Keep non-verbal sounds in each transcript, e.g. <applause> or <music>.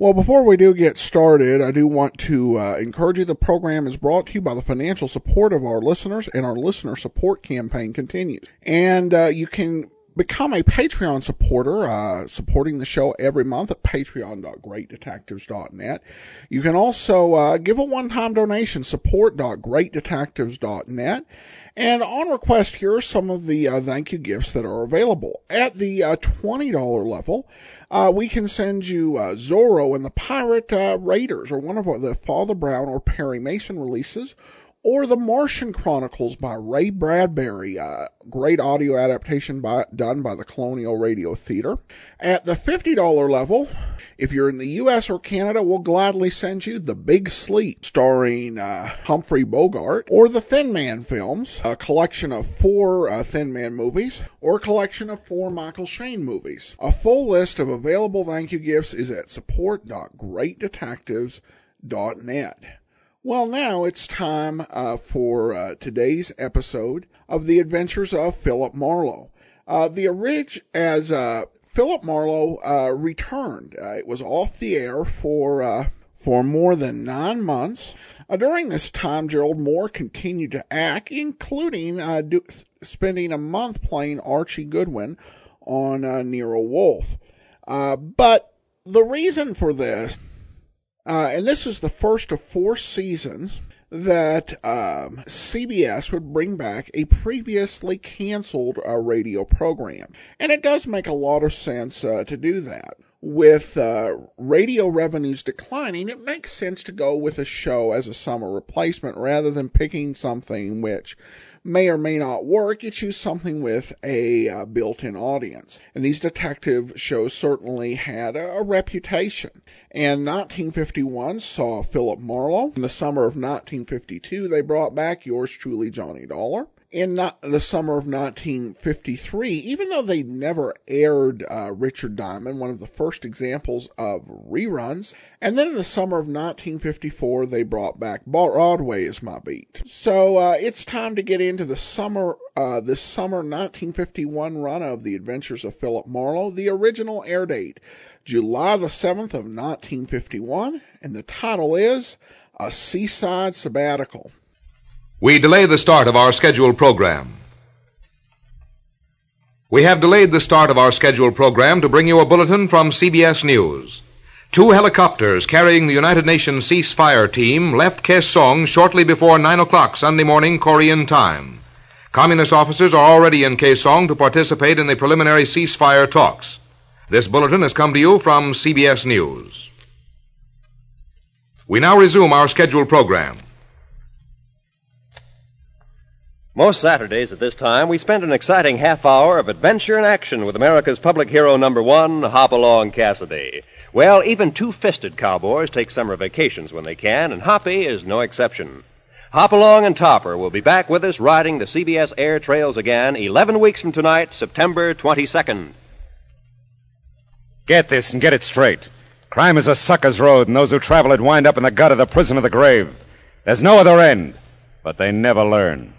Well, before we do get started, I do want to uh, encourage you. The program is brought to you by the financial support of our listeners, and our listener support campaign continues. And uh, you can become a Patreon supporter, uh, supporting the show every month at patreon.greatdetectives.net. You can also uh, give a one-time donation, support.greatdetectives.net. And on request, here are some of the uh, thank you gifts that are available. At the uh, $20 level, uh, we can send you uh, Zorro and the Pirate uh, Raiders, or one of the Father Brown or Perry Mason releases, or The Martian Chronicles by Ray Bradbury, uh, great audio adaptation by, done by the Colonial Radio Theater. At the $50 level, if you're in the US or Canada, we'll gladly send you The Big Sleep, starring uh, Humphrey Bogart, or the Thin Man films, a collection of four uh, Thin Man movies, or a collection of four Michael Shayne movies. A full list of available thank you gifts is at support.greatdetectives.net. Well, now it's time uh, for uh, today's episode of The Adventures of Philip Marlowe. Uh, the as uh, Philip Marlowe uh, returned. Uh, it was off the air for for more than nine months. during this time, Gerald Mohr continued to act, including do, spending a month playing Archie Goodwin on Nero Wolfe. but the reason for this uh, and this is the first of four seasons that um, CBS would bring back a previously canceled uh, radio program. And it does make a lot of sense uh, to do that. With uh, radio revenues declining, it makes sense to go with a show as a summer replacement rather than picking something which may or may not work, you choose something with a uh, built-in audience. And these detective shows certainly had a, a reputation. And 1951 saw Philip Marlowe. In the summer of 1952, they brought back yours truly, Johnny Dollar in the summer of 1953, even though they never aired uh, Richard Diamond, one of the first examples of reruns. And then in the summer of 1954, they brought back Broadway is My Beat. So uh, it's time to get into the summer, uh, this summer 1951 run of The Adventures of Philip Marlowe, the original air date, July the 7th of 1951, and the title is A Seaside Sabbatical. We delay the start of our scheduled program. We have delayed the start of our scheduled program to bring you a bulletin from CBS News. Two helicopters carrying the United Nations ceasefire team left Kaesong shortly before 9 o'clock Sunday morning Korean time. Communist officers are already in Kaesong to participate in the preliminary ceasefire talks. This bulletin has come to you from CBS News. We now resume our scheduled program. Most Saturdays at this time, we spend an exciting half hour of adventure and action with America's public hero number one, Hopalong Cassidy. Well, even two fisted cowboys take summer vacations when they can, and Hoppy is no exception. Hopalong and Topper will be back with us riding the CBS air trails again 11 weeks from tonight, September 22nd. Get this and get it straight. Crime is a sucker's road, and those who travel it wind up in the gut of the prison of the grave. There's no other end, but they never learn.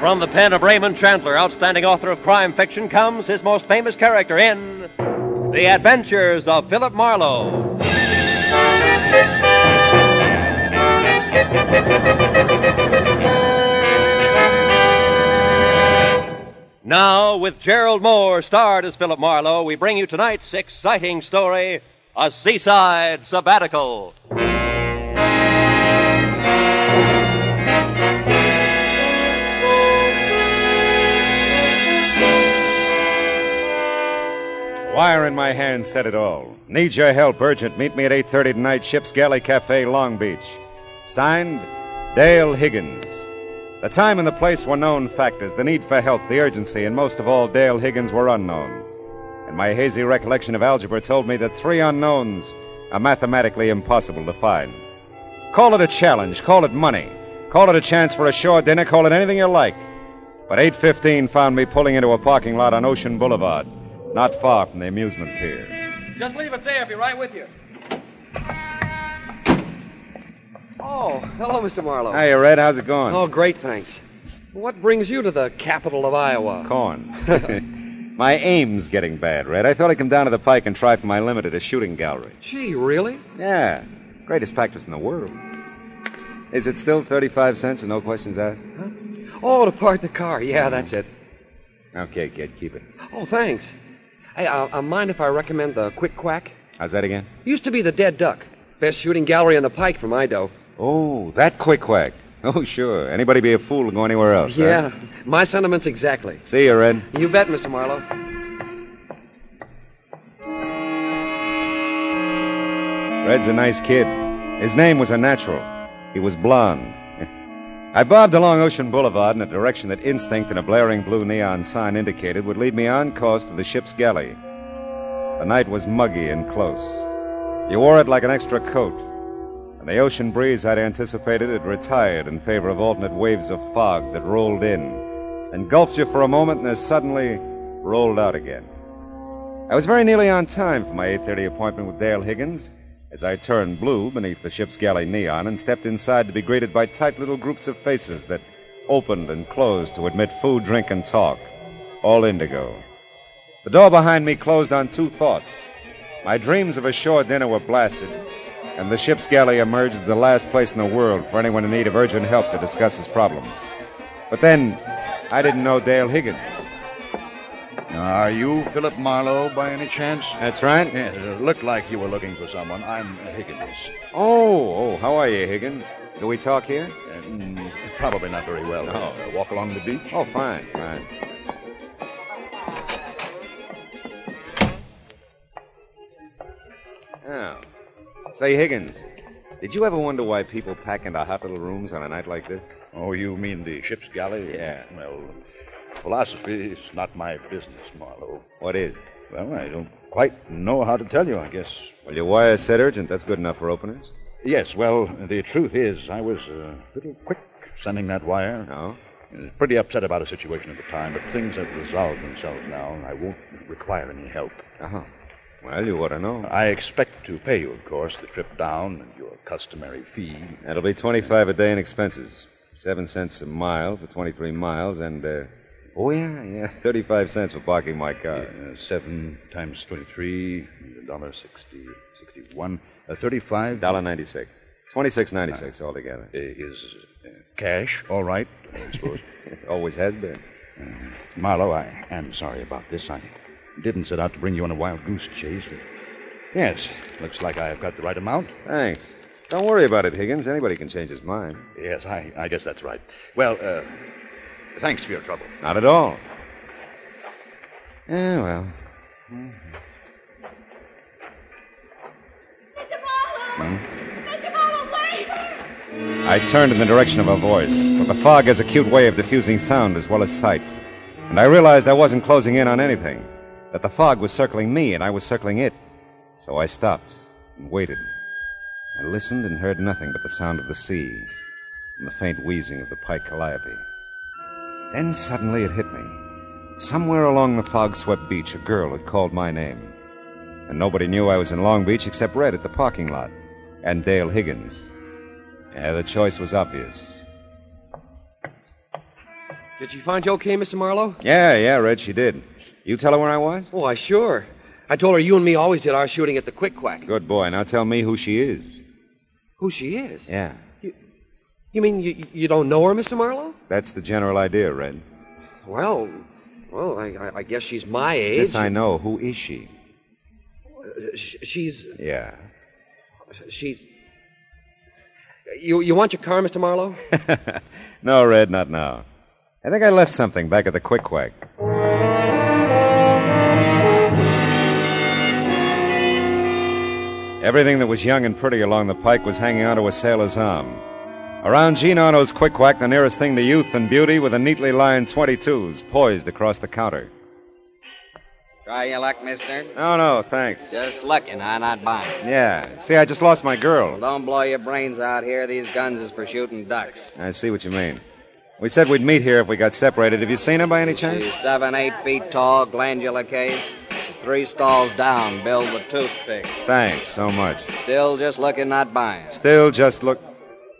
From the pen of Raymond Chandler, outstanding author of crime fiction, comes his most famous character in The Adventures of Philip Marlowe. Now, with Gerald Mohr starred as Philip Marlowe, we bring you tonight's exciting story A Seaside Sabbatical. Wire in my hand said it all. Need your help urgent. Meet me at 8.30 tonight, Ship's Galley Cafe, Long Beach. Signed, Dale Higgins. The time and the place were known factors, the need for help, the urgency, and most of all, Dale Higgins were unknown. And my hazy recollection of algebra told me that three unknowns are mathematically impossible to find. Call it a challenge, call it money. Call it a chance for a shore dinner, call it anything you like. But 8.15 found me pulling into a parking lot on Ocean Boulevard, not far from the amusement pier. Just leave it there. I'll be right with you. Oh, hello, Mr. Marlowe. Hey, Red, how's it going? Oh, great, thanks. What brings you to the capital of Iowa? Corn. <laughs> my aim's getting bad, Red. I thought I'd come down to the pike and try for my limit at a shooting gallery. Gee, really? Yeah, greatest practice in the world. Is it still 35 cents and no questions asked? Huh? Oh, to park the car. Yeah, that's it. Okay, kid, keep it. Oh, thanks. Hey, uh, uh, mind if I recommend the Quick Quack? How's that again? Used to be the Dead Duck. Best shooting gallery on the pike for my dough. Oh, that quick quack. <laughs> Oh, sure. Anybody be a fool to go anywhere else. huh? Yeah, my sentiments exactly. See you, Red. You bet, Mr. Marlowe. Red's a nice kid. His name was a natural. He was blond. I bobbed along Ocean Boulevard in a direction that instinct and a blaring blue neon sign indicated would lead me on course to the ship's galley. The night was muggy and close. You wore it like an extra coat, and the ocean breeze I'd anticipated had retired in favor of alternate waves of fog that rolled in, engulfed you for a moment, and then suddenly rolled out again. I was very nearly on time for my 8:30 appointment with Dale Higgins as I turned blue beneath the ship's galley neon and stepped inside to be greeted by tight little groups of faces that opened and closed to admit food, drink, and talk, all indigo. The door behind me closed on two thoughts. My dreams of a shore dinner were blasted, and the ship's galley emerged as the last place in the world for anyone in need of urgent help to discuss his problems. But then, I didn't know Dale Higgins. Are you Philip Marlowe by any chance? That's right. Yes, it looked like you were looking for someone. I'm Higgins. Oh, oh, how are you, Higgins? Do we talk here? Uh, mm, probably not very well. No. Uh, walk along the beach? Oh, fine, fine. Oh. Say, Higgins, did you ever wonder why people pack into hot little rooms on a night like this? Oh, you mean the ship's galley? Yeah. Well, philosophy is not my business, Marlowe. What is? Well, I don't quite know how to tell you, I guess. Well, your wire said urgent. That's good enough for openers. Yes, well, the truth is, I was a little quick sending that wire. No? Was pretty upset about a situation at the time, but things have resolved themselves now, and I won't require any help. Uh-huh. Well, you ought to know. I expect to pay you, of course, the trip down and your customary fee. That'll be 25 a day in expenses. Seven cents a mile for 23 miles, and, uh, oh, yeah, yeah, <laughs> 35 cents for parking my car. Uh, seven times 23, dollar sixty, sixty-one, uh, 35 Dollar ninety-six. Twenty-six ninety-six altogether. uh, is uh, cash, all right, I suppose. <laughs> Always has been. Marlowe, I am sorry about this. I didn't set out to bring you on a wild goose chase. But yes, looks like I've got the right amount. Thanks. Don't worry about it, Higgins. Anybody can change his mind. Yes, I, I guess that's right. Well, uh, thanks for your trouble. Not at all. Yeah, well. Mr. Marlowe! Mr. Marlowe, wait! I turned in the direction of her voice, but the fog has a cute way of diffusing sound as well as sight. And I realized I wasn't closing in on anything, that the fog was circling me and I was circling it. So I stopped and waited. I listened and heard nothing but the sound of the sea and the faint wheezing of the pike calliope. Then suddenly it hit me. Somewhere along the fog swept beach, a girl had called my name. And nobody knew I was in Long Beach except Red at the parking lot and Dale Higgins. Yeah, the choice was obvious. Did she find you okay, Mr. Marlowe? Yeah, yeah, Red, she did. You tell her where I was? Oh, I sure. I told her you and me always did our shooting at the Quick Quack. Good boy. Now tell me who she is. Who she is? Yeah. You mean you, you don't know her, Mr. Marlowe? That's the general idea, Red. Well, well, I, I, I guess she's my age. This I know. Who is she? Uh, sh- she's Yeah. she's. You you want your car, Mr. Marlowe? <laughs> no, Red, not now. I think I left something back at the Quick Quack. Everything that was young and pretty along the pike was hanging onto a sailor's arm. Around Gene Arno's Quick Quack, the nearest thing to youth and beauty were the neatly lined 22s poised across the counter. Try your luck, mister. No, no, thanks. Just looking, huh? Not buying. Yeah. See, I just lost my girl. Well, don't blow your brains out here. These guns is for shooting ducks. I see what you mean. We said we'd meet here if we got separated. Have you seen her by any chance? She's seven, eight feet tall, glandular case. She's three stalls down, billed with toothpick. Thanks so much. Still just looking, not buying. Still just look.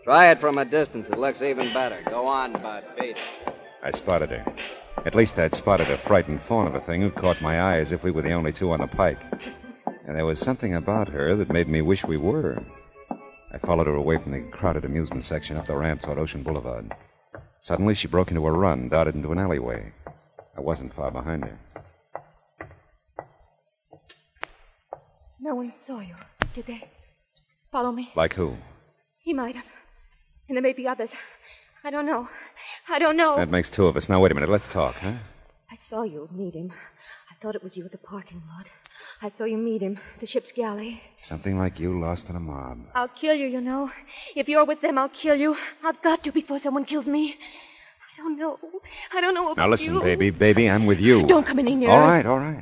Try it from a distance. It looks even better. Go on, bud. Beat it. I spotted her. At least I'd spotted a frightened fawn of a thing who caught my eye as if we were the only two on the pike. And there was something about her that made me wish we were. I followed her away from the crowded amusement section up the ramp toward Ocean Boulevard. Suddenly, she broke into a run, darted into an alleyway. I wasn't far behind her. No one saw you, did they? Follow me. Like who? He might have. And there may be others. I don't know. I don't know. That makes two of us. Now, wait a minute. Let's talk, huh? I saw you meet him. I thought it was you at the parking lot. I saw you meet him, the ship's galley. Something like you lost in a mob. I'll kill you, you know. If you're with them, I'll kill you. I've got to before someone kills me. I don't know. I don't know about Now, listen, you. baby. Baby, I'm with you. Don't come any nearer. All right, all right.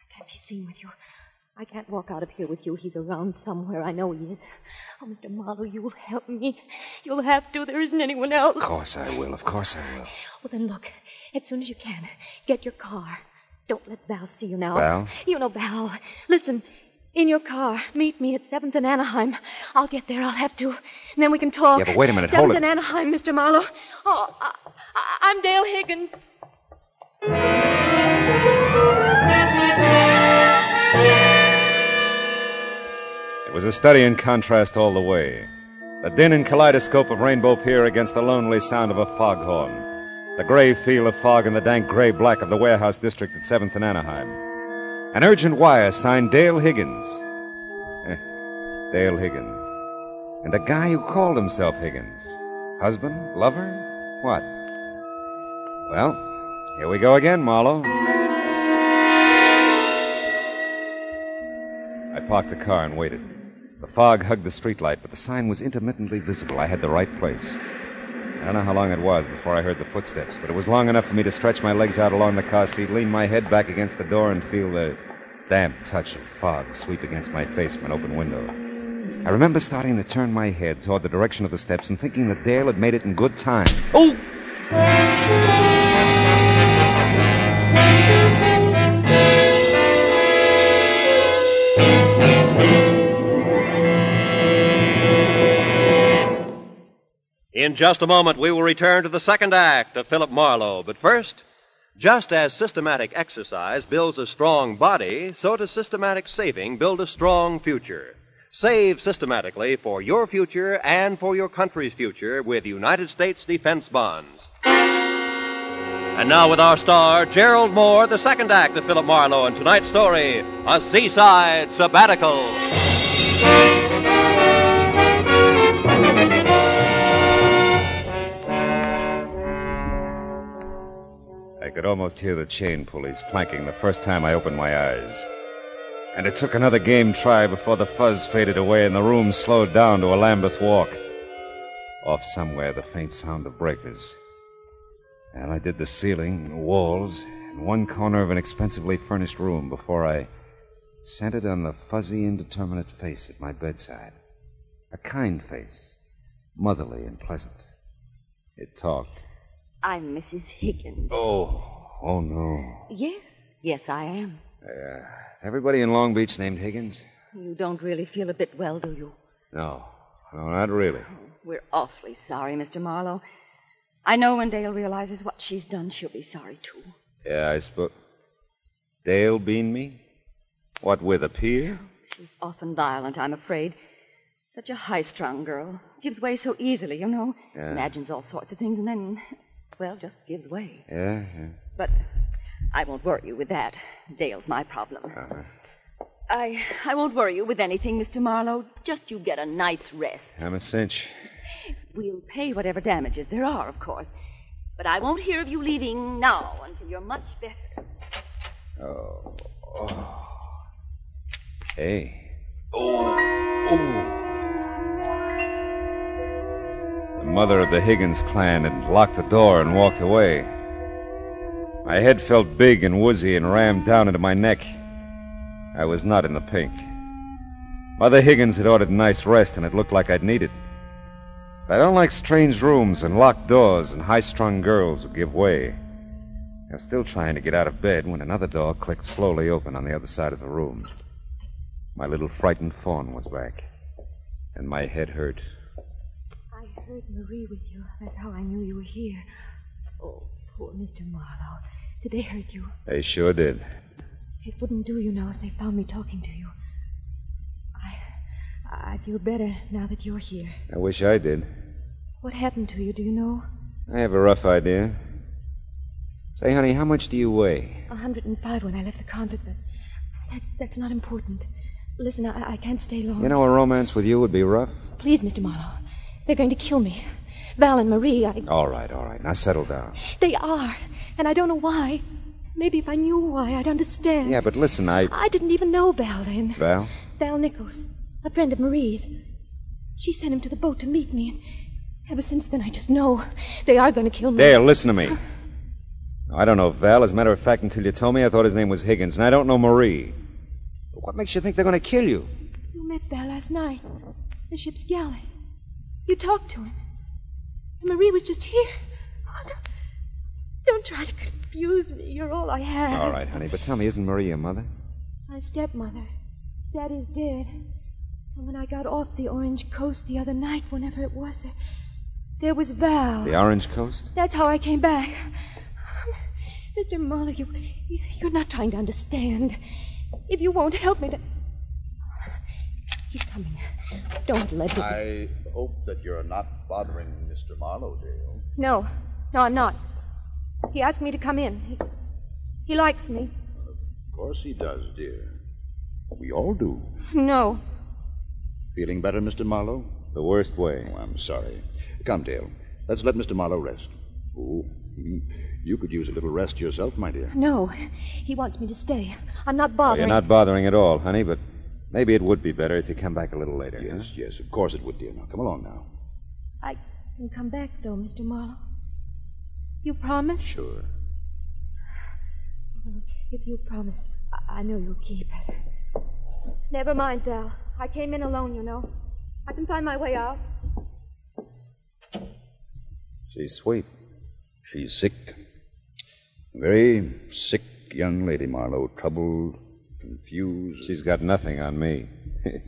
I can't be seen with you. I can't walk out of here with you. He's around somewhere. I know he is. Oh, Mr. Marlowe, you'll help me. You'll have to. There isn't anyone else. Of course I will. Of course I will. Well, then look. As soon as you can, get your car. Don't let Val see you now. Val? You know Val. Listen, in your car. Meet me at 7th and Anaheim. I'll get there. I'll have to. And then we can talk. Yeah, but wait a minute. 7th Hold it. and Anaheim, Mr. Marlowe. Oh, I, I'm Dale Higgins. Was a study in contrast all the way. The din and kaleidoscope of Rainbow Pier against the lonely sound of a foghorn. The gray feel of fog and the dank gray black of the warehouse district at 7th and Anaheim. An urgent wire signed Dale Higgins. Eh, Dale Higgins. And a guy who called himself Higgins. Husband? Lover? What? Well, here we go again, Marlowe. I parked the car and waited. The fog hugged the streetlight, but the sign was intermittently visible. I had the right place. I don't know how long it was before I heard the footsteps, but it was long enough for me to stretch my legs out along the car seat, lean my head back against the door, and feel the damp touch of fog sweep against my face from an open window. I remember starting to turn my head toward the direction of the steps and thinking that Dale had made it in good time. Oh! In just a moment, we will return to the second act of Philip Marlowe. But first, just as systematic exercise builds a strong body, so does systematic saving build a strong future. Save systematically for your future and for your country's future with United States defense bonds. And now, with our star, Gerald Mohr, the second act of Philip Marlowe, and tonight's story A Seaside Sabbatical. Almost hear the chain pulleys clanking the first time I opened my eyes. And it took another game try before the fuzz faded away and the room slowed down to a Lambeth walk. Off somewhere, the faint sound of breakers. And I did the ceiling and the walls and one corner of an expensively furnished room before I centered on the fuzzy, indeterminate face at my bedside. A kind face, motherly and pleasant. It talked. I'm Mrs. Higgins. Oh, oh no. Yes, yes, I am. Uh, is everybody in Long Beach named Higgins? You don't really feel a bit well, do you? No, no, not really. We're awfully sorry, Mr. Marlowe. I know when Dale realizes what she's done, she'll be sorry, too. Yeah, I suppose. Dale bean me? What with a pier? She's often violent, I'm afraid. Such a high strung girl. Gives way so easily, you know. Yeah. Imagines all sorts of things and then, well, just gives way. Yeah, yeah. But I won't worry you with that. Dale's my problem. Uh-huh. I I won't worry you with anything, Mr. Marlowe. Just you get a nice rest. I'm a cinch. We'll pay whatever damages there are, of course. But I won't hear of you leaving now until you're much better. Oh. oh. Hey. Oh. Oh. The mother of the Higgins clan had locked the door and walked away. My head felt big and woozy and rammed down into my neck. I was not in the pink. Mother Higgins had ordered a nice rest, and it looked like I'd need it. But I don't like strange rooms and locked doors and high strung girls who give way. I was still trying to get out of bed when another door clicked slowly open on the other side of the room. My little frightened fawn was back, and my head hurt. I heard Marie with you. That's how I knew you were here. Oh, poor Mr. Marlowe. Did they hurt you? They sure did. It wouldn't do, you know, if they found me talking to you. I. I feel better now that you're here. I wish I did. What happened to you, do you know? I have a rough idea. Say, honey, how much do you weigh? A 105 when I left the convent, but that, that's not important. Listen, I, I can't stay long. You know, a romance with you would be rough. Please, Mr. Marlowe. They're going to kill me. Val and Marie, I. All right, all right. Now settle down. They are, and I don't know why. Maybe if I knew why, I'd understand. Yeah, but listen, I. I didn't even know Val then. Val? Val Nichols, a friend of Marie's. She sent him to the boat to meet me, and ever since then I just know they are going to kill me. Dale, listen to me. I don't know Val. As a matter of fact, until you told me, I thought his name was Higgins, and I don't know Marie. What makes you think they're going to kill you? You met Val last night, the ship's galley. You talked to him. And Marie was just here. Oh, don't, don't try to confuse me. You're all I have. All right, honey, but tell me, isn't Marie your mother? My stepmother. Daddy's dead. And when I got off the Orange Coast the other night, whenever it was, there, there was Val. The Orange Coast? That's how I came back. Um, Mr. Marlowe, you, you're not trying to understand. If you won't help me, then. He's coming. Don't let him. I hope that you're not bothering Mr. Marlowe, Dale. No. No, I'm not. He asked me to come in. He, he likes me. Of course he does, dear. We all do. No. Feeling better, Mr. Marlowe? The worst way. Oh, I'm sorry. Come, Dale. Let's let Mr. Marlowe rest. Oh, you could use a little rest yourself, my dear. No. He wants me to stay. I'm not Well, bothering. you're not bothering at all, honey, but maybe it would be better if you come back a little later. Yes, yes, of course it would, dear. Now, come along now. I can come back, though, Mr. Marlowe. You promise? Sure. Well, If you promise, I, I know you'll keep it. Never mind, Val. I came in alone, you know. I can find my way out. She's sweet. She's sick. Very sick young lady, Marlowe. Troubled, confused. She's got nothing on me.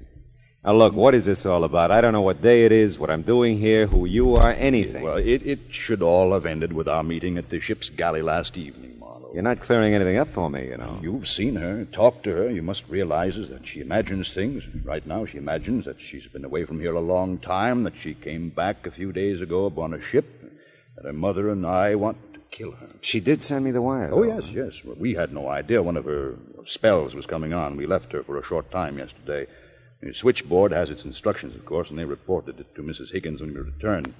<laughs> now, look, what is this all about? I don't know what day it is, what I'm doing here, who you are, anything. Well, it, it should all have ended with our meeting at the ship's galley last evening, Marlowe. You're not clearing anything up for me, you know. You've seen her, talked to her. You must realize that she imagines things. Right now, she imagines that she's been away from here a long time, that she came back a few days ago upon a ship, that her mother and I want kill her. She did send me the wire. Oh, though. yes, yes. Well, we had no idea one of her spells was coming on. We left her for a short time yesterday. The switchboard has its instructions, of course, and they reported it to Mrs. Higgins when we returned.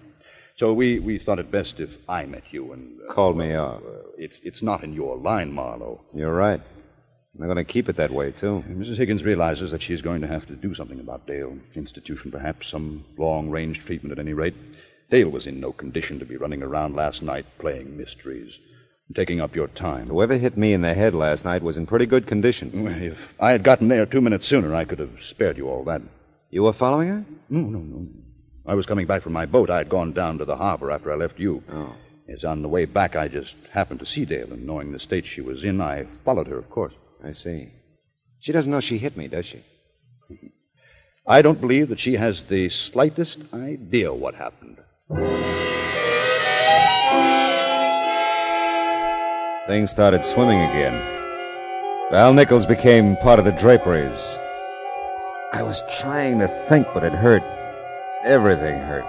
So we, we thought it best if I met you and. Uh, Called me off. uh, it's, it's not in your line, Marlowe. You're right. I'm going to keep it that way, too. Mrs. Higgins realizes that she's going to have to do something about Dale. Institution, perhaps, some long range treatment at any rate. Dale was in no condition to be running around last night playing mysteries, taking up your time. Whoever hit me in the head last night was in pretty good condition. If I had gotten there two minutes sooner, I could have spared you all that. You were following her? No, no, no. I was coming back from my boat. I had gone down to the harbor after I left you. Oh. As on the way back, I just happened to see Dale, and knowing the state she was in, I followed her, of course. I see. She doesn't know she hit me, does she? I don't believe that she has the slightest idea what happened. Things started swimming again. Val Nichols became part of the draperies. I was trying to think, but it hurt. Everything hurt.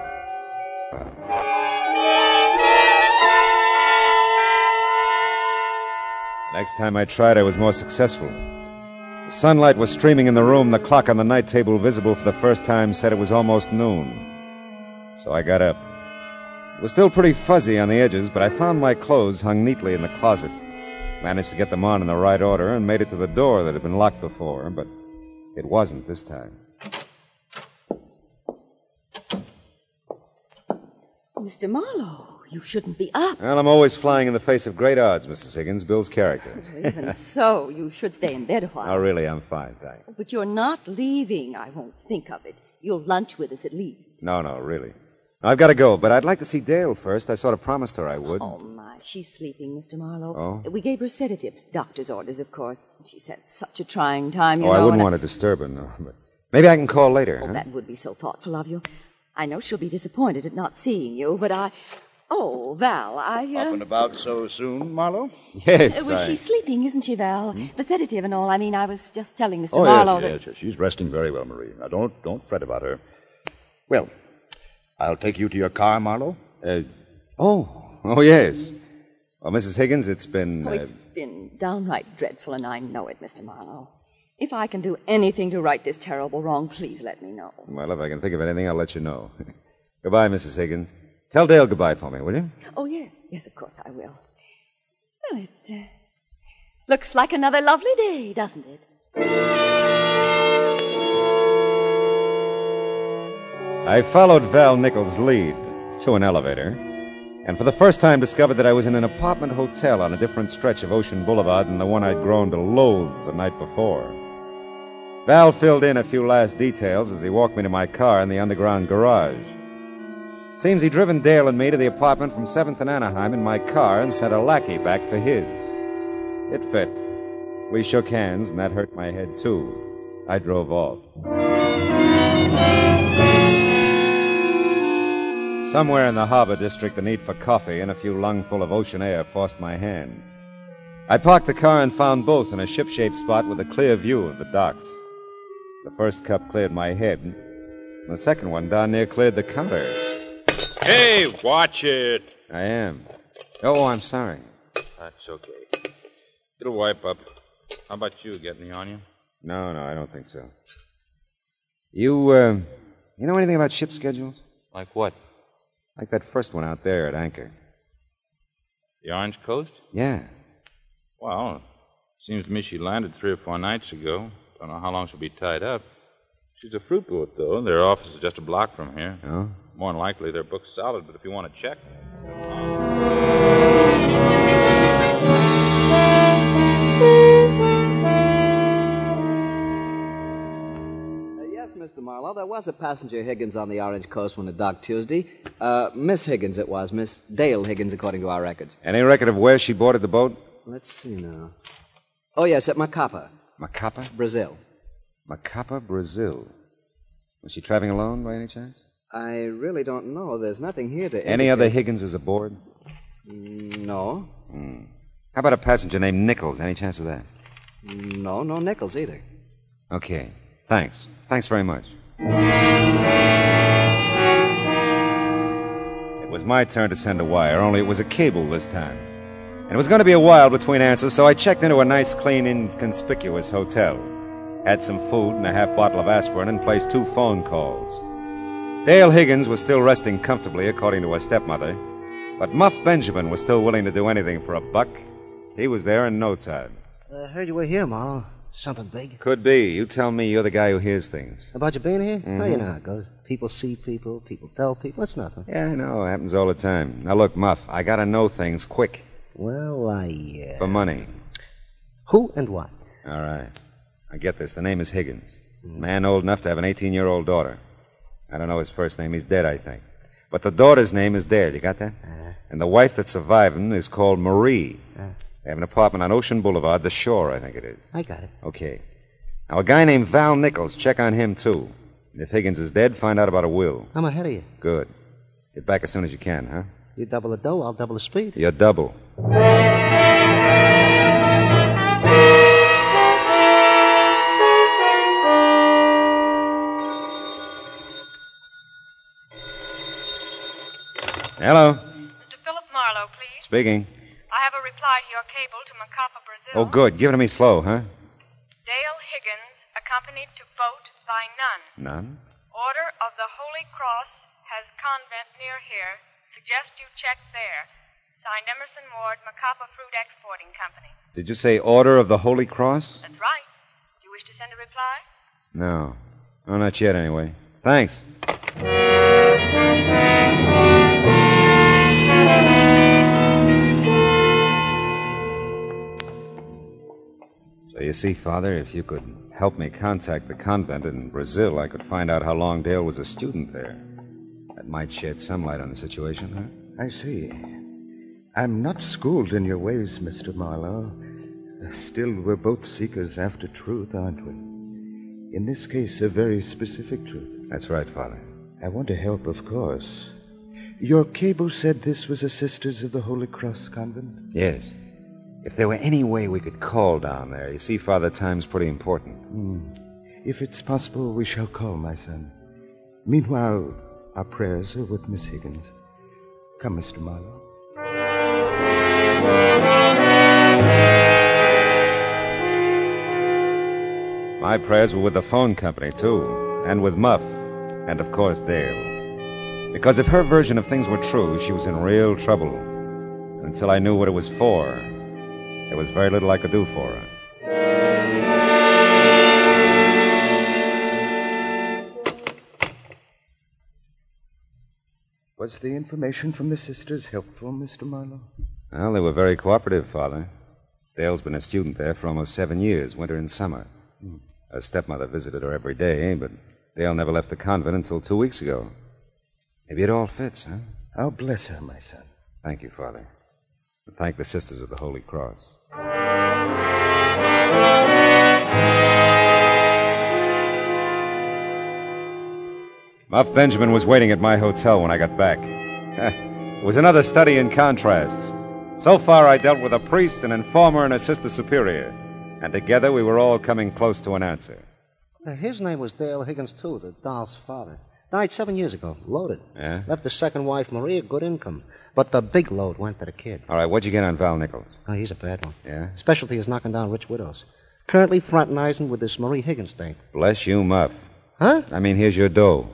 Next time I tried, I was more successful. The sunlight was streaming in the room. The clock on the night table, visible for the first time, said it was almost noon. So I got up. It was still pretty fuzzy on the edges, but I found my clothes hung neatly in the closet. Managed to get them on in the right order and made it to the door that had been locked before, but it wasn't this time. Mr. Marlowe, you shouldn't be up. Well, I'm always flying in the face of great odds, Mrs. Higgins. Bill's character. <laughs> Even so, you should stay in bed a while. Oh, really? I'm fine, thanks. But you're not leaving. I won't think of it. You'll lunch with us at least. No, no, really. I've got to go, but I'd like to see Dale first. I sort of promised her I would. Oh, my. She's sleeping, Mr. Marlowe. Oh? We gave her a sedative. Doctor's orders, of course. She's had such a trying time, you oh, know. I wouldn't and want to disturb her, no. But maybe I can call later. Oh, huh? that would be so thoughtful of you. I know she'll be disappointed at not seeing you, but I. Oh, Val, I. Uh... Up and about so soon, Marlowe? Yes. well, I- she's sleeping, isn't she, Val? The sedative and all. I mean, I was just telling Mr. Oh, Marlowe yes, that. yes, yes. She's resting very well, Marie. Now, don't, don't fret about her. Well, I'll take you to your car, Marlowe. Uh, oh, oh, yes. Well, Mrs. Higgins, it's been. Oh, uh, it's been downright dreadful, and I know it, Mr. Marlowe. If I can do anything to right this terrible wrong, please let me know. Well, if I can think of anything, I'll let you know. <laughs> goodbye, Mrs. Higgins. Tell Dale goodbye for me, will you? Oh, yes, yes, of course I will. Well, it uh, looks like another lovely day, doesn't it? I followed Val Nichols' lead to an elevator, and for the first time discovered that I was in an apartment hotel on a different stretch of Ocean Boulevard than the one I'd grown to loathe the night before. Val filled in a few last details as he walked me to my car in the underground garage. Seems he'd driven Dale and me to the apartment from 7th and Anaheim in my car and sent a lackey back for his. It fit. We shook hands, and that hurt my head, too. I drove off. Somewhere in the harbor district, the need for coffee and a few lungful of ocean air forced my hand. I parked the car and found both in a ship shaped spot with a clear view of the docks. The first cup cleared my head, and the second one down near cleared the counter. Hey, watch it. I am. Oh, I'm sorry. That's okay. It'll wipe up. How about you getting the onion? No, no, I don't think so. You, uh, you know anything about ship schedules? Like what? Like that first one out there at anchor. The Orange Coast? Yeah. Well, seems to me she landed three or four nights ago. Don't know how long she'll be tied up. She's a fruit boat, though. Their office is just a block from here. Oh? More than likely, they're booked solid, but if you want to check. Mr. Marlowe, there was a passenger Higgins on the Orange Coast when it docked Tuesday. Uh, Miss Higgins, it was. Miss Dale Higgins, according to our records. Any record of where she boarded the boat? Let's see now. Oh, yes, at Macapa, Macapa? Brazil. Macapa, Brazil. Was she traveling alone by any chance? I really don't know. There's nothing here to. Any indicate- other Higginses aboard? Mm, No. Hmm. How about a passenger named Nichols? Any chance of that? No, no Nichols either. Okay. Thanks. Thanks very much. It was my turn to send a wire, only it was a cable this time. And it was going to be a while between answers, so I checked into a nice, clean, inconspicuous hotel. Had some food and a half bottle of aspirin and placed two phone calls. Dale Higgins was still resting comfortably, according to her stepmother. But Muff Benjamin was still willing to do anything for a buck. He was there in no time. I heard you were here, Ma. Something big. Could be. You tell me you're the guy who hears things. About you being here? Well, you Mhm. know how it goes. People see people, people tell people. It's nothing. Yeah, I know. It happens all the time. Now, look, Muff, I gotta know things quick. Well, I. Uh... For money. Who and what? All right. I get this. The name is Higgins. Man old enough to have an 18 year old daughter. I don't know his first name. He's dead, I think. But the daughter's name is Dale. You got that? And the wife that's surviving is called Marie. They have an apartment on Ocean Boulevard, the shore, I think it is. I got it. Okay. Now, a guy named Val Nichols, check on him, too. And if Higgins is dead, find out about a will. I'm ahead of you. Good. Get back as soon as you can, huh? You double the dough, I'll double the speed. You're double. Hello. Mr. Philip Marlowe, please. Speaking. I have a reply to your cable to Macapa, Brazil. Oh, good. Give it to me slow, huh? Dale Higgins, accompanied to boat by none. None? Order of the Holy Cross has convent near here. Suggest you check there. Signed Emerson Ward, Macapa Fruit Exporting Company. Did you say Order of the Holy Cross? That's right. Do you wish to send a reply? No. Oh, not yet, anyway. Thanks. So you see, Father, if you could help me contact the convent in Brazil, I could find out how long Dale was a student there. That might shed some light on the situation, huh? I see. I'm not schooled in your ways, Mr. Marlowe. Still, we're both seekers after truth, aren't we? In this case, a very specific truth. That's right, Father. I want to help, of course. Your cable said this was a Sisters of the Holy Cross convent? Yes. If there were any way we could call down there, you see, Father, time's pretty important. Hmm. If it's possible, we shall call, my son. Meanwhile, our prayers are with Miss Higgins. Come, Mr. Marlowe. My prayers were with the phone company, too, and with Muff, and of course Dale. Because if her version of things were true, she was in real trouble. Until I knew what it was for, there was very little I could do for her. Was the information from the sisters helpful, Mr. Marlowe? Well, they were very cooperative, Father. Dale's been a student there for almost seven years, winter and summer. Hmm. Her stepmother visited her every day, but Dale never left the convent until two weeks ago. Maybe it all fits, huh? I'll bless her, my son. Thank you, Father. And thank the Sisters of the Holy Cross. Muff Benjamin was waiting at my hotel when I got back. it was another study in contrasts. So far, I dealt with a priest, an informer, and a sister superior. And together, we were all coming close to an answer. His name was Dale Higgins, too, the doll's father. Died seven years ago, loaded. Yeah? Left his second wife, Maria, good income. But the big load went to the kid. All right, what'd you get on Val Nichols? Oh, he's a bad one. Yeah? Specialty is knocking down rich widows. Currently fraternizing with this Marie Higgins thing. Bless you, Muff. Huh? I mean, here's your dough.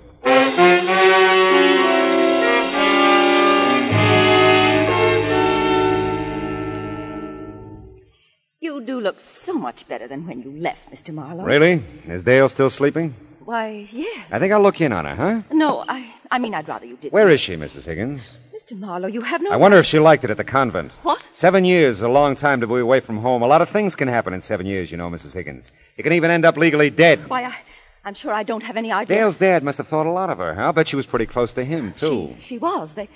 You do look so much better than when you left, Mr. Marlowe. Really? Is Dale still sleeping? Why, yes. I think I'll look in on her, huh? No, I, I mean, I'd rather you didn't. Where is she, Mrs. Higgins? Mr. Marlowe, you have no. I wonder if she liked it at the convent. What? Seven years is a long time to be away from home. A lot of things can happen in seven years, you know, Mrs. Higgins. You can even end up legally dead. Why, I, I'm sure I don't have any idea. Dale's dad must have thought a lot of her. huh? I'll bet she was pretty close to him, too. She, she was. They,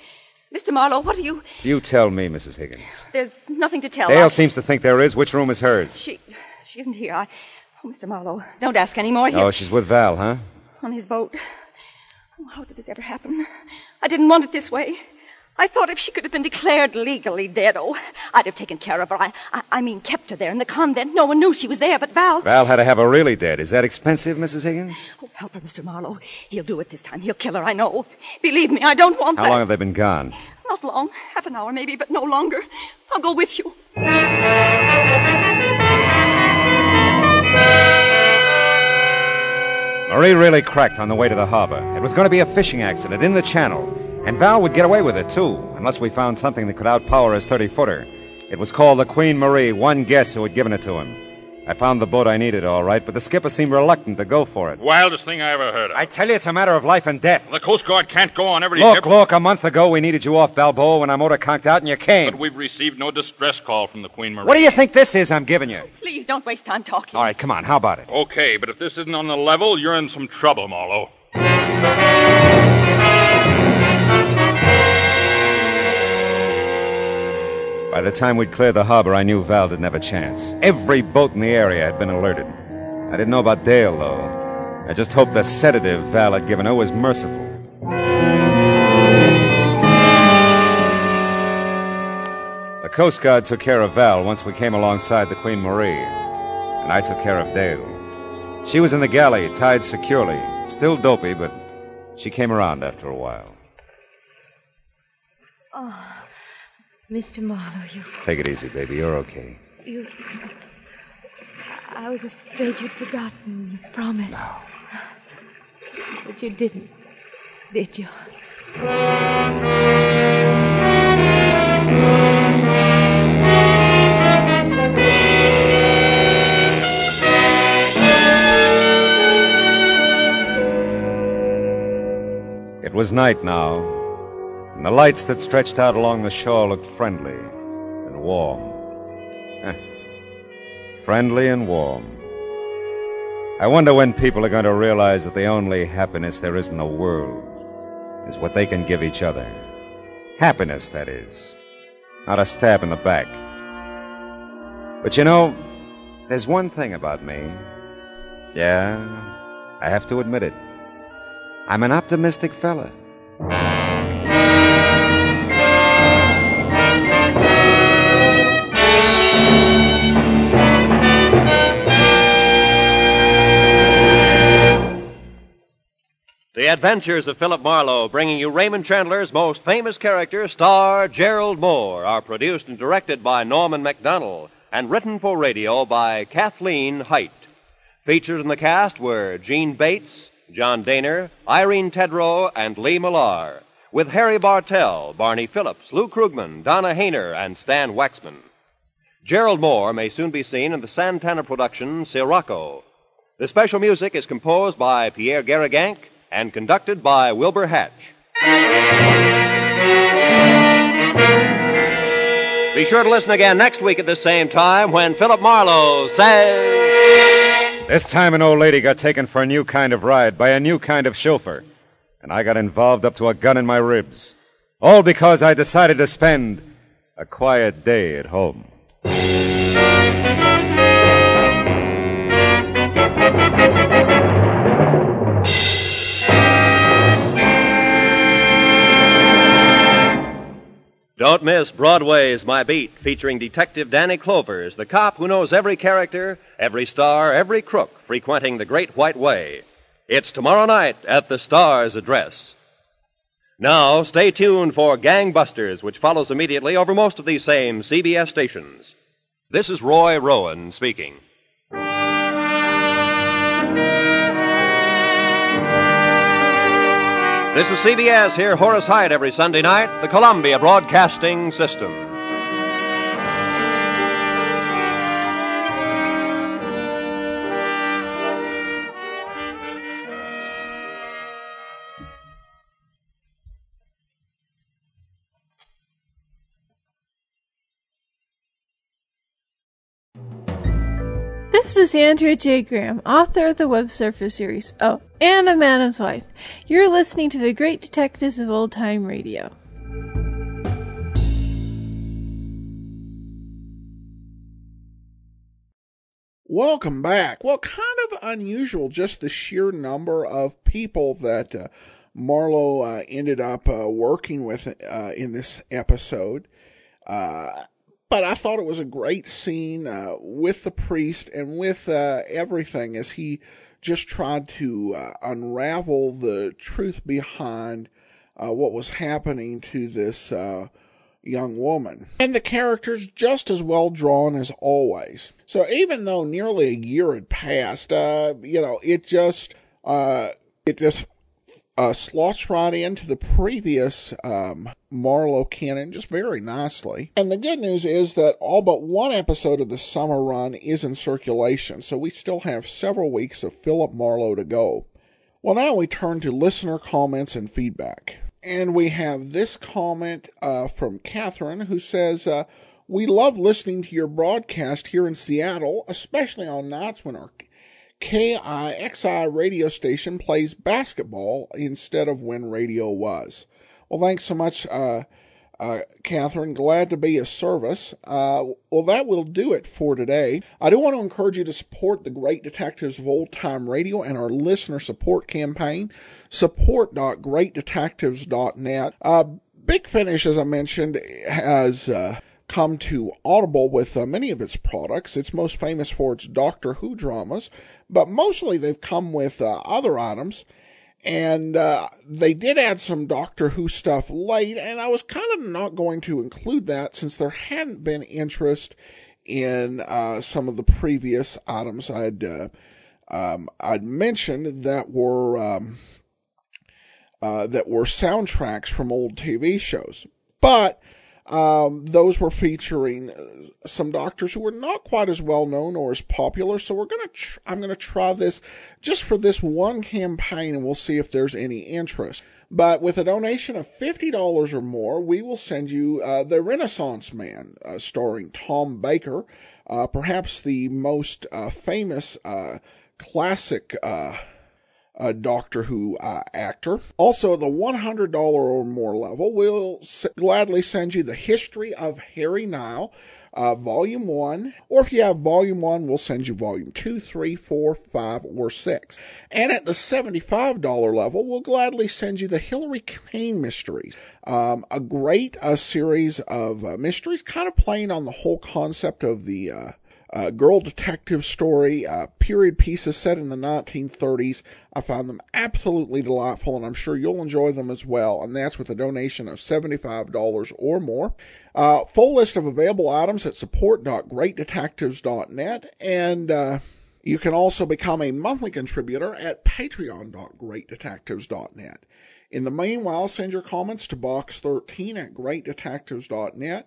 Mr. Marlowe, what are you? Do You tell me, Mrs. Higgins. There's nothing to tell. Dale I- seems to think there is. Which room is hers? She, she isn't here. I, oh, Mr. Marlowe, don't ask any more. Oh, she's with Val, huh? on his boat. Oh, how did this ever happen? I didn't want it this way. I thought if she could have been declared legally dead, oh, I'd have taken care of her. I, I, I mean, kept her there in the convent. No one knew she was there but Val. Val had to have her really dead. Is that expensive, Mrs. Higgins? Oh, help her, Mr. Marlowe. He'll do it this time. He'll kill her, I know. Believe me, I don't want How that. long have they been gone? Not long. Half an hour, maybe, but no longer. I'll go with you. Marie really cracked on the way to the harbor. It was going to be a fishing accident in the channel. And Val would get away with it, too, unless we found something that could outpower his 30 footer. It was called the Queen Marie, one guess who had given it to him. I found the boat I needed, all right, but the skipper seemed reluctant to go for it. Wildest thing I ever heard of. I tell you, it's a matter of life and death. The Coast Guard can't go on every Look, ship. look, a month ago we needed you off Balboa when our motor conked out and you came. But we've received no distress call from the Queen Marie. What do you think this is I'm giving you? Please don't waste time talking. All right, come on, how about it? Okay, but if this isn't on the level, you're in some trouble, Marlowe. By the time we'd cleared the harbor, I knew Val didn't have a chance. Every boat in the area had been alerted. I didn't know about Dale, though. I just hoped the sedative Val had given her was merciful. The Coast Guard took care of Val once we came alongside the Queen Marie, and I took care of Dale. She was in the galley, tied securely, still dopey, but she came around after a while. Oh, Mr. Marlowe, you. Take it easy, baby. You're okay. You. I was afraid you'd forgotten your promise. But you didn't, did you? It was night now. And the lights that stretched out along the shore looked friendly and warm. Eh, friendly and warm. I wonder when people are going to realize that the only happiness there is in the world is what they can give each other. Happiness, that is. Not a stab in the back. But you know, there's one thing about me. Yeah, I have to admit it. I'm an optimistic fella. Adventures of Philip Marlowe, bringing you Raymond Chandler's most famous character, star Gerald Mohr, are produced and directed by Norman MacDonald and written for radio by Kathleen Hite. Featured in the cast were Gene Bates, John Dehner, Irene Tedrow, and Lee Millar, with Harry Bartell, Barney Phillips, Lou Krugman, Donna Hayner, and Stan Waxman. Gerald Mohr may soon be seen in the Santana production Sirocco. The special music is composed by Pierre Garrigank and conducted by Wilbur Hatch. Be sure to listen again next week at the same time when Philip Marlowe says. This time, an old lady got taken for a new kind of ride by a new kind of chauffeur, and I got involved up to a gun in my ribs. All because I decided to spend a quiet day at home. Don't miss Broadway's My Beat, featuring Detective Danny Clovers, the cop who knows every character, every star, every crook frequenting the Great White Way. It's tomorrow night at the Star's address. Now, stay tuned for Gangbusters, which follows immediately over most of these same CBS stations. This is Roy Rowan speaking. This is CBS. Hear, Horace Heidt every Sunday night, the Columbia Broadcasting System. This is Andrea J. Graham, author of the Web Surfer series. Oh, and a Madam's Wife. You're listening to the Great Detectives of Old Time Radio. Welcome back. Well, kind of unusual, just the sheer number of people that uh, Marlowe uh, ended up uh, working with uh, in this episode. Uh, but I thought it was a great scene uh, with the priest and with everything as he just tried to unravel the truth behind what was happening to this young woman. And the characters just as well drawn as always. So even though nearly a year had passed, uh, you know, it just, uh, it just, uh, slots right into the previous, um, Marlowe canon just very nicely. And the good news is that all but one episode of the summer run is in circulation, so we still have several weeks of Philip Marlowe to go. Well, now we turn to listener comments and feedback. And we have this comment uh, from Catherine who says, uh, We love listening to your broadcast here in Seattle, especially on nights when our KIXI radio station plays basketball instead of when radio was. Well, thanks so much, uh, uh, Catherine. Glad to be of service. Uh, well, that will do it for today. I do want to encourage you to support the great detectives of old time radio and our listener support campaign, support.greatdetectives.net. Uh, Big Finish, as I mentioned, has uh, come to Audible with uh, many of its products. It's most famous for its Doctor Who dramas, but mostly they've come with uh, other items. And uh, they did add some Doctor Who stuff late, and I was kind of not going to include that since there hadn't been interest in uh, some of the previous items I'd uh, um, I'd mentioned that were um, uh, that were soundtracks from old TV shows, but um, those were featuring uh, some doctors who were not quite as well known or as popular. So we're gonna, tr- I'm gonna try this just for this one campaign, and we'll see if there's any interest. But with a donation of $50 or more, we will send you uh, The Renaissance Man, uh, starring Tom Baker, uh, perhaps the most uh, famous uh, classic uh, Doctor Who actor. Also, the $100 or more level, we'll s- gladly send you The History of Harry Nile uh, Volume 1, or if you have Volume 1, we'll send you Volume 2, 3, 4, 5, or 6. And at the $75 level, we'll gladly send you the Hillary Kane Mysteries, um, a great uh, series of uh, mysteries, kind of playing on the whole concept of the uh, girl detective story, uh, period pieces set in the 1930s. I found them absolutely delightful, and I'm sure you'll enjoy them as well. And that's with a donation of $75 or more. Uh, full list of available items at support.greatdetectives.net, and uh, you can also become a monthly contributor at patreon.greatdetectives.net. In the meanwhile, send your comments to box13 at greatdetectives.net.